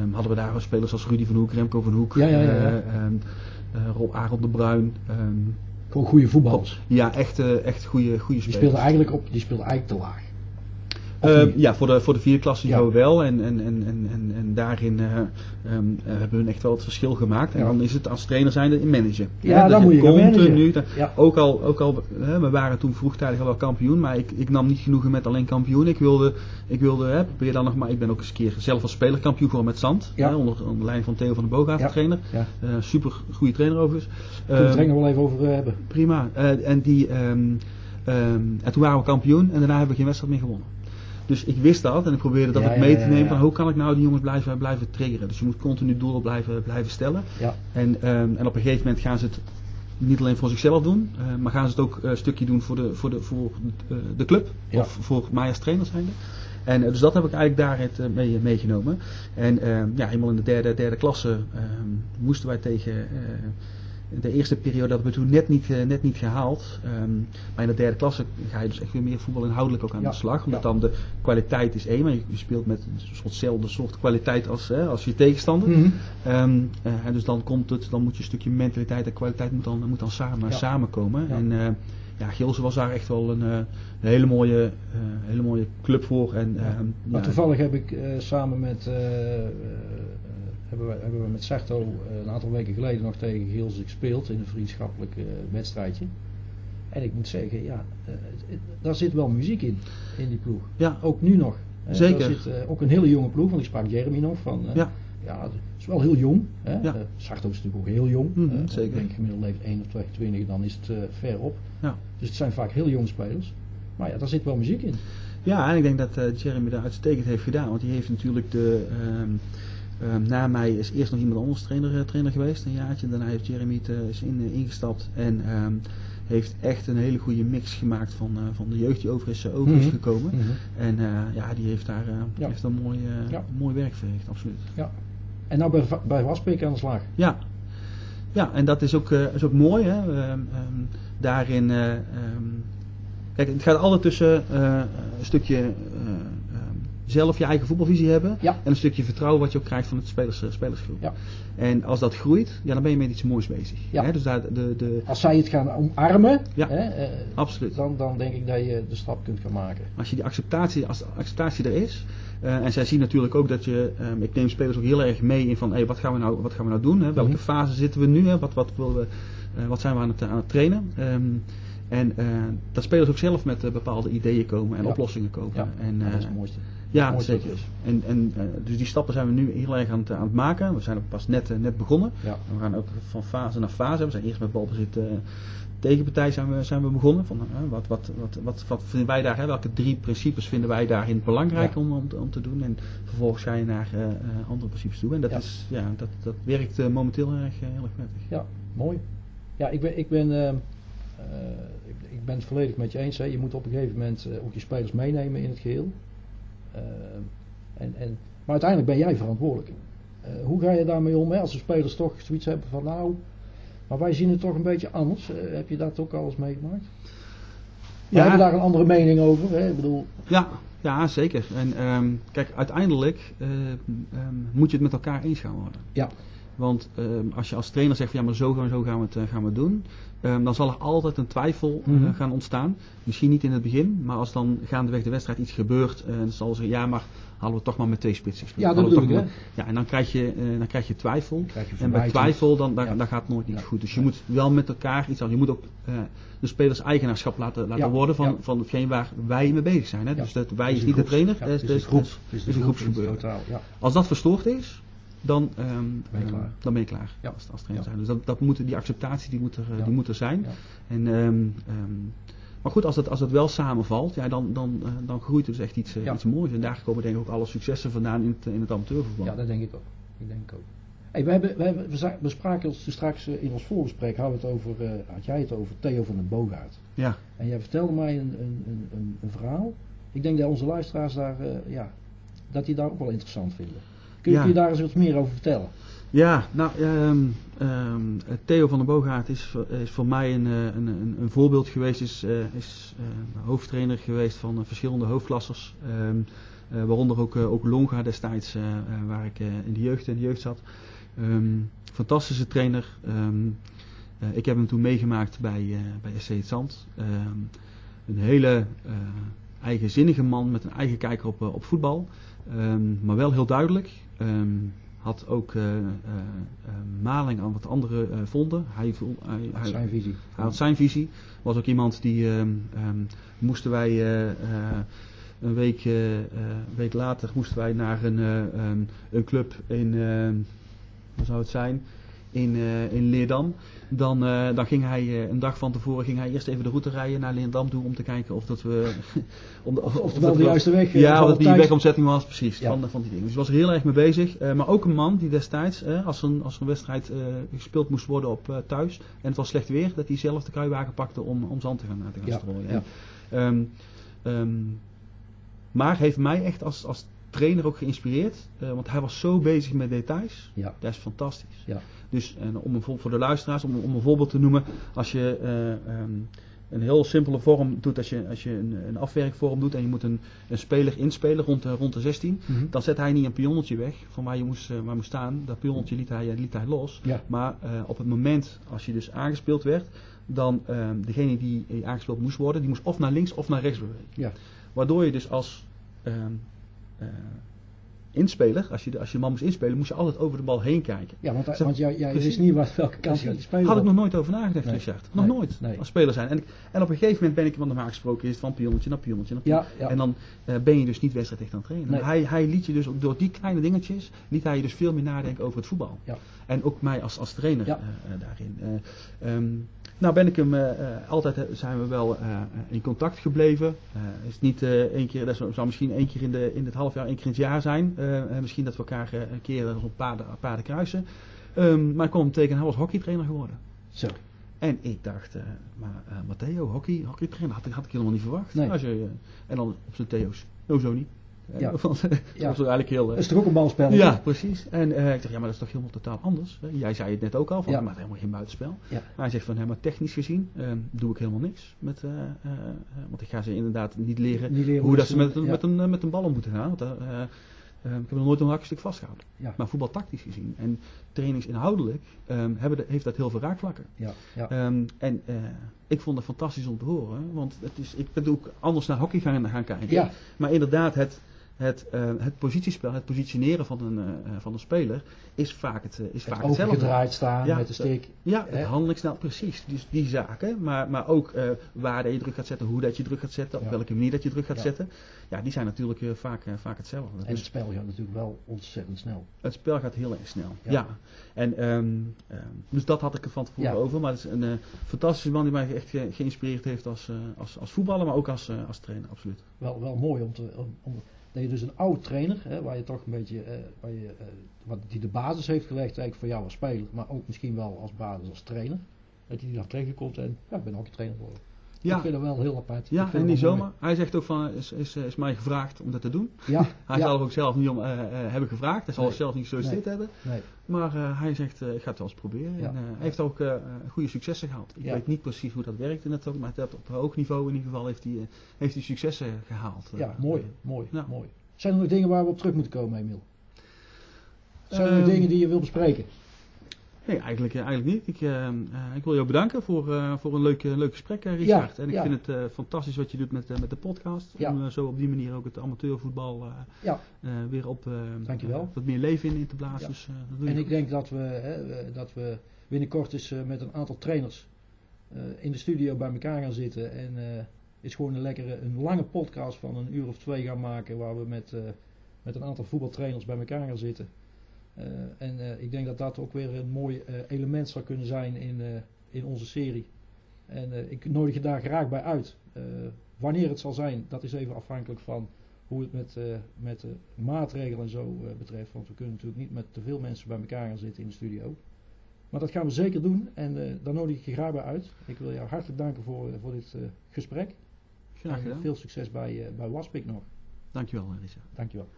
um, hadden we daar spelers als Rudy van Hoek, Remco van Hoek, ja, ja, ja, Rob Arend de Bruin, gewoon goede voetballers. Ja, echt, uh, echt goede, goede spelers. Die speelde eigenlijk, op, die speelde eigenlijk te laag. Uh, ja, voor de, voor de vierde klasse wel. En, en, en, en, en, daarin uh, um, hebben we echt wel het verschil gemaakt. En dan is het als trainer zijnde in managen. Ja, ja dan moet je continu. Ja. Ook al, ook al we waren toen vroegtijdig al wel kampioen, maar ik, ik nam niet genoegen met alleen kampioen. Ik wilde, ik wilde hè, probeer dan nog maar. Ik ben ook eens een keer zelf als speler kampioen geworden met zand. Hè, onder, onder leiding van Theo van de Boogaard, trainer. Uh, super goede trainer overigens. Kunnen we het er nog wel even over hebben. Prima. en, die, um, um, en toen waren we kampioen en daarna hebben we geen wedstrijd meer gewonnen. Dus ik wist dat en ik probeerde dat ook mee te nemen. Van hoe kan ik nou die jongens blijven, blijven triggeren? Dus je moet continu doelen blijven, blijven stellen. En, um, en op een gegeven moment gaan ze het niet alleen voor zichzelf doen, uh, maar gaan ze het ook een stukje doen voor de, voor de, voor uh, de club. Of voor mij als trainer zijnde. En uh, dus dat heb ik eigenlijk daaruit mee, meegenomen. En ehm, ja, eenmaal in de derde, derde klasse ehm, moesten wij tegen de eerste periode dat we toen net niet, uh, net niet gehaald. Um, maar in de derde klasse ga je dus echt weer meer voetbal inhoudelijk ook aan de slag. Omdat dan de kwaliteit is één, maar je, speelt met een soortzelfde soort kwaliteit als, hè, als je tegenstander. Mm -hmm. um, uh, en dus dan komt het, dan moet je een stukje mentaliteit en kwaliteit moet dan, moet dan samen, ja. samenkomen. En uh, ja, Gilsen was daar echt wel een, een hele, mooie, hele mooie club voor. En, maar toevallig heb ik samen met hebben we, hebben we met Sarto eh, een aantal weken geleden nog tegen Giels gespeeld in een vriendschappelijk uh, wedstrijdje. En ik moet zeggen, ja, uh, daar zit wel muziek in, in die ploeg. Ja. Ook nu nog. Zeker. Daar zit ook een hele jonge ploeg, want ik sprak Jeremy nog van, ja. ja, het is wel heel jong. Hè? Ja. Is natuurlijk ook heel jong. Mm -hmm, zeker. Ik denk gemiddeld leeftijd 1 of 22, dan is het ver op. Ja. Dus het zijn vaak heel jonge spelers. Maar ja, daar zit wel muziek in. Ja, en ik denk dat Jeremy daar uitstekend heeft gedaan. Want die heeft natuurlijk de... Uh, Um, na mij is eerst nog iemand anders trainer, uh, trainer geweest, een jaartje. Daarna heeft Jeremy uh, is in, uh, ingestapt en um, heeft echt een hele goede mix gemaakt van, van de jeugd die over is, over is mhm. gekomen. Mm -hmm. En ja, die heeft daar ja. heeft een mooi, ja. mooi werk verricht, absoluut. Ja. En nou bij, bij Wasbeek aan de slag. Ja, ja en dat is ook, is ook mooi. Hè? Um, daarin, kijk, het gaat altijd tussen een stukje zelf je eigen voetbalvisie hebben. En een stukje vertrouwen wat je ook krijgt van het spelers, uh, spelersgroep. Ja. En als dat groeit, ja, dan ben je met iets moois bezig. Ja. Hè? Dus daar, de, de... Als zij het gaan omarmen, ja, hè, uh, absoluut. Dan, dan denk ik dat je de stap kunt gaan maken. Als je die acceptatie, als de acceptatie er is. Uh, en zij zien natuurlijk ook dat je, um, ik neem spelers ook heel erg mee in van hey, wat, gaan we nou, wat gaan we nou doen? Hè? Welke mm -hmm. fase zitten we nu? Hè? Wat, wat, willen we, wat zijn we aan het, aan het trainen? Um, en dat spelers ook zelf met bepaalde ideeën komen en ja. oplossingen komen. Ja, en, dat is het mooiste. Ja, zeker. En, en, uh, dus die stappen zijn we nu heel erg aan het, aan het maken. We zijn ook pas net, uh, net begonnen. Ja. We gaan ook van fase naar fase. We zijn eerst met balbezit uh, tegenpartij zijn we, zijn we begonnen. Van, wat, wat, wat, wat, wat vinden wij daar, hè? welke drie principes vinden wij daarin belangrijk ja. om, om, om, te doen. En vervolgens ga je naar andere principes toe. En dat, ja. Is, ja, dat, dat werkt momenteel heel erg, heel erg prettig. Ja, mooi. Ja, ik ben, ik ben, ik, ik ben het volledig met je eens. Hè. Je moet op een gegeven moment ook je spelers meenemen in het geheel. Uh, en, en, maar uiteindelijk ben jij verantwoordelijk. Uh, hoe ga je daarmee om hè? als de spelers toch zoiets hebben van nou, maar wij zien het toch een beetje anders. Uh, heb je dat ook al eens meegemaakt? Ja. We hebben daar een andere mening over. Hè? Ik bedoel... Ja, ja, zeker. En um, kijk, uiteindelijk um, moet je het met elkaar eens gaan worden. Ja. Want um, als je als trainer zegt, ja maar zo gaan, zo gaan we het gaan we doen. Um, dan zal er altijd een twijfel uh, mm-hmm. gaan ontstaan. Misschien niet in het begin, maar als dan gaandeweg de wedstrijd iets gebeurt, uh, dan zal ze ja, maar halen we toch maar met twee spitsen Ja, dat bedoel ik, Ja, en dan krijg je, uh, dan krijg je twijfel. Krijg je en bij twijfel, dan, ja. dan gaat het nooit niet ja. goed. Dus je moet wel met elkaar iets aan. Je moet ook de spelers eigenaarschap laten, laten worden van, van hetgeen waar wij mee bezig zijn. Hè? Dus dat wij is, is niet de trainer, het is, de groep. Het is een groepsgebeuren. Als dat verstoord is, dan, um, ben, je klaar. dan ben je klaar ja. als, als ja. Dus dat, dat moet, die acceptatie die moet er, ja. die moet er zijn. En, um, um, maar goed, als het, als wel samenvalt, ja, dan, dan, uh, dan groeit er dus echt iets, uh, iets moois. En daar komen denk ik ook alle successen vandaan in het, in het amateurvoetbal. Ja, dat denk ik ook. Ik denk ook. Hey, we, hebben, we, hebben, we, we spraken ons straks uh, in ons voorgesprek, hadden het over, had jij het over Theo van den Boogaard. Ja. En jij vertelde mij een, een, een, een verhaal. Ik denk dat onze luisteraars daar, ja, dat die daar ook wel interessant vinden. Kun je, ja. kun je daar eens wat meer over vertellen? Ja, nou, um, um, Theo van der Boogaard is, is voor mij een, een, een, een voorbeeld geweest, is, uh, is uh, hoofdtrainer geweest van verschillende hoofdklassers. Um, waaronder ook, ook Longa destijds, waar ik in de jeugd in de jeugd zat. fantastische trainer. ik heb hem toen meegemaakt bij, bij SC Het Zand. een hele eigenzinnige man met een eigen kijker op, op voetbal. Ehm, maar wel heel duidelijk. Ehm, had ook maling aan wat anderen vonden. Hij, hij, hij, zijn visie. Hij had zijn visie. Was ook iemand die moesten wij een week, week later moesten wij naar een, een club in, wat zou het zijn, in, uh, in Leerdam. Dan, uh, dan ging hij uh, een dag van tevoren ging hij eerst even de route rijden naar Leerdam toe om te kijken of dat we. [LAUGHS] om de, of, of, of wel de juiste weg Ja, of die wegomzetting was, precies. Ja. Van, van die dingen. Dus hij was er heel erg mee bezig. maar ook een man die destijds, als, een, als een wedstrijd gespeeld moest worden op thuis en het was slecht weer, dat hij zelf de kruiwagen pakte om, om zand te gaan, te gaan ja. strooien. Ja. Um, um, maar heeft mij echt als, als trainer ook geïnspireerd. Uh, want hij was zo bezig met details. Ja. Dat is fantastisch. Ja. Dus en om een, voor de luisteraars, om, om een voorbeeld te noemen. Als je uh, um, een heel simpele vorm doet, als je, als je een, een afwerkvorm doet en je moet een, een speler inspelen rond de, rond de 16, mm -hmm. dan zet hij niet een pionnetje weg van waar je moest, uh, waar moest staan. Dat pionnetje liet hij, liet hij los. Ja. Maar op het moment als je dus aangespeeld werd, dan ehm, degene die aangespeeld moest worden, die moest of naar links of naar rechts bewegen. Ja. Waardoor je dus als ehm, uh, inspeler, als je, de, als je de man moest inspelen, moest je altijd over de bal heen kijken. Ja, want, want jij, jij wist niet wat, welke kant je spelen Had ik nog nooit over nagedacht, nee. Richard. Nog nooit. Nee. Als speler zijn. En, en op een gegeven moment ben ik iemand normaal gesproken is van pionnetje naar pionnetje naar pionnetje. Ja, ja. En dan uh, ben je dus niet wedstrijd echt aan het trainen. Hij, hij liet je dus ook door die kleine dingetjes, liet hij je dus veel meer nadenken over het voetbal. Ja. En ook mij als, als trainer uh, daarin. Um, nou ben ik hem, uh, altijd zijn we wel uh, in contact gebleven. is niet één keer, dat zou misschien één keer in, de, in het half jaar, één keer in het jaar zijn. misschien dat we elkaar een keer op paarden, paarden kruisen. Um, maar ik kwam hem tegen, hij was hockeytrainer geworden. Zo. En ik dacht, maar Matteo, hockey, hockeytrainer, had, had ik helemaal niet verwacht. Nee. Als je, en dan op zijn Theo's, zo niet. Ja. [LAUGHS] dat was eigenlijk heel... dat is toch ook een balspel? Ja, precies. En uh, ik dacht, ja, maar dat is toch helemaal totaal anders. Jij zei het net ook al, van, ja. maar helemaal geen buitenspel. Ja. Maar hij zegt van, maar technisch gezien uh, doe ik helemaal niks. Met, uh, want ik ga ze inderdaad niet leren, niet leren hoe dat ze met, ja. met, een, met een bal om moeten gaan. Want, ik heb nog nooit een hakstuk vastgehouden. Ja. Maar voetbaltactisch gezien en trainingsinhoudelijk um, hebben de, heeft dat heel veel raakvlakken. Ja. Ja. Um, en ik vond het fantastisch om te horen. Want het is, ik ben ook anders naar hockey gaan, gaan kijken. Maar inderdaad, het, het, uh, het positiespel, het positioneren van een, uh, van een speler is vaak, het, uh, is het vaak hetzelfde. gedraaid staan ja, met de steek. Ja, het handelingsnel, precies. Dus die zaken. Maar, maar ook waar dat je druk gaat zetten, hoe dat je druk gaat zetten, op welke manier dat je druk gaat ja. zetten. Ja, die zijn natuurlijk vaak, vaak hetzelfde. En dus het spel gaat natuurlijk wel ontzettend snel. Het spel gaat heel erg snel, ja. En, um, um, dus dat had ik er van tevoren over. Maar het is een fantastische man die mij echt ge geïnspireerd heeft als, als, als voetballer, maar ook als, als trainer, absoluut. Wel, wel mooi om te... Om, om je dus een oud trainer, hè, waar je toch een beetje, eh, waar je, eh, wat die de basis heeft gelegd eigenlijk voor jou als speler, maar ook misschien wel als basis als trainer, dat je die naar tegenkomt en ja, ik ben ook een trainer geworden. Ja. Ik vind dat wel heel apart. Ja, en niet zomaar. Hij zegt ook van, is, is, is mij gevraagd om dat te doen. Ja. [LAUGHS] hij ja. zal ook zelf niet om uh, hebben gevraagd. Hij zal nee. zelf niet solliciteerd nee. hebben. Nee. Maar uh, hij zegt, ik ga het wel eens proberen. En hij heeft ook goede successen gehad. Ik weet niet precies hoe dat werkt in het maar dat op hoog niveau in ieder geval heeft hij, heeft hij successen gehaald. Ja, mooi, mooi, mooi. Zijn er nog dingen waar we op terug moeten komen, Emiel? Zijn er nog um, dingen die je wil bespreken? Nee, eigenlijk, eigenlijk niet. Ik, uh, ik wil jou bedanken voor, uh, voor een leuk, leuk gesprek, Richard. Ja, en ik ja. vind het fantastisch wat je doet met, met de podcast. Ja. Om zo op die manier ook het amateurvoetbal weer op wat meer leven in, in te blazen. Dus, en ik denk dat we, hè, dat we binnenkort eens met een aantal trainers in de studio bij elkaar gaan zitten. En is gewoon een lekkere, een lange podcast van een uur of twee gaan maken. Waar we met, met een aantal voetbaltrainers bij elkaar gaan zitten. Uh, en uh, ik denk dat dat ook weer een mooi uh, element zou kunnen zijn in, in onze serie. En ik nodig je daar graag bij uit. wanneer het zal zijn, dat is even afhankelijk van hoe het met, met de maatregelen en zo betreft. Want we kunnen natuurlijk niet met te veel mensen bij elkaar gaan zitten in de studio. Maar dat gaan we zeker doen en daar nodig ik je graag bij uit. Ik wil jou hartelijk danken voor, voor dit gesprek. Graag gedaan. veel succes bij, bij Waspik nog. Dankjewel, Richard. Dankjewel.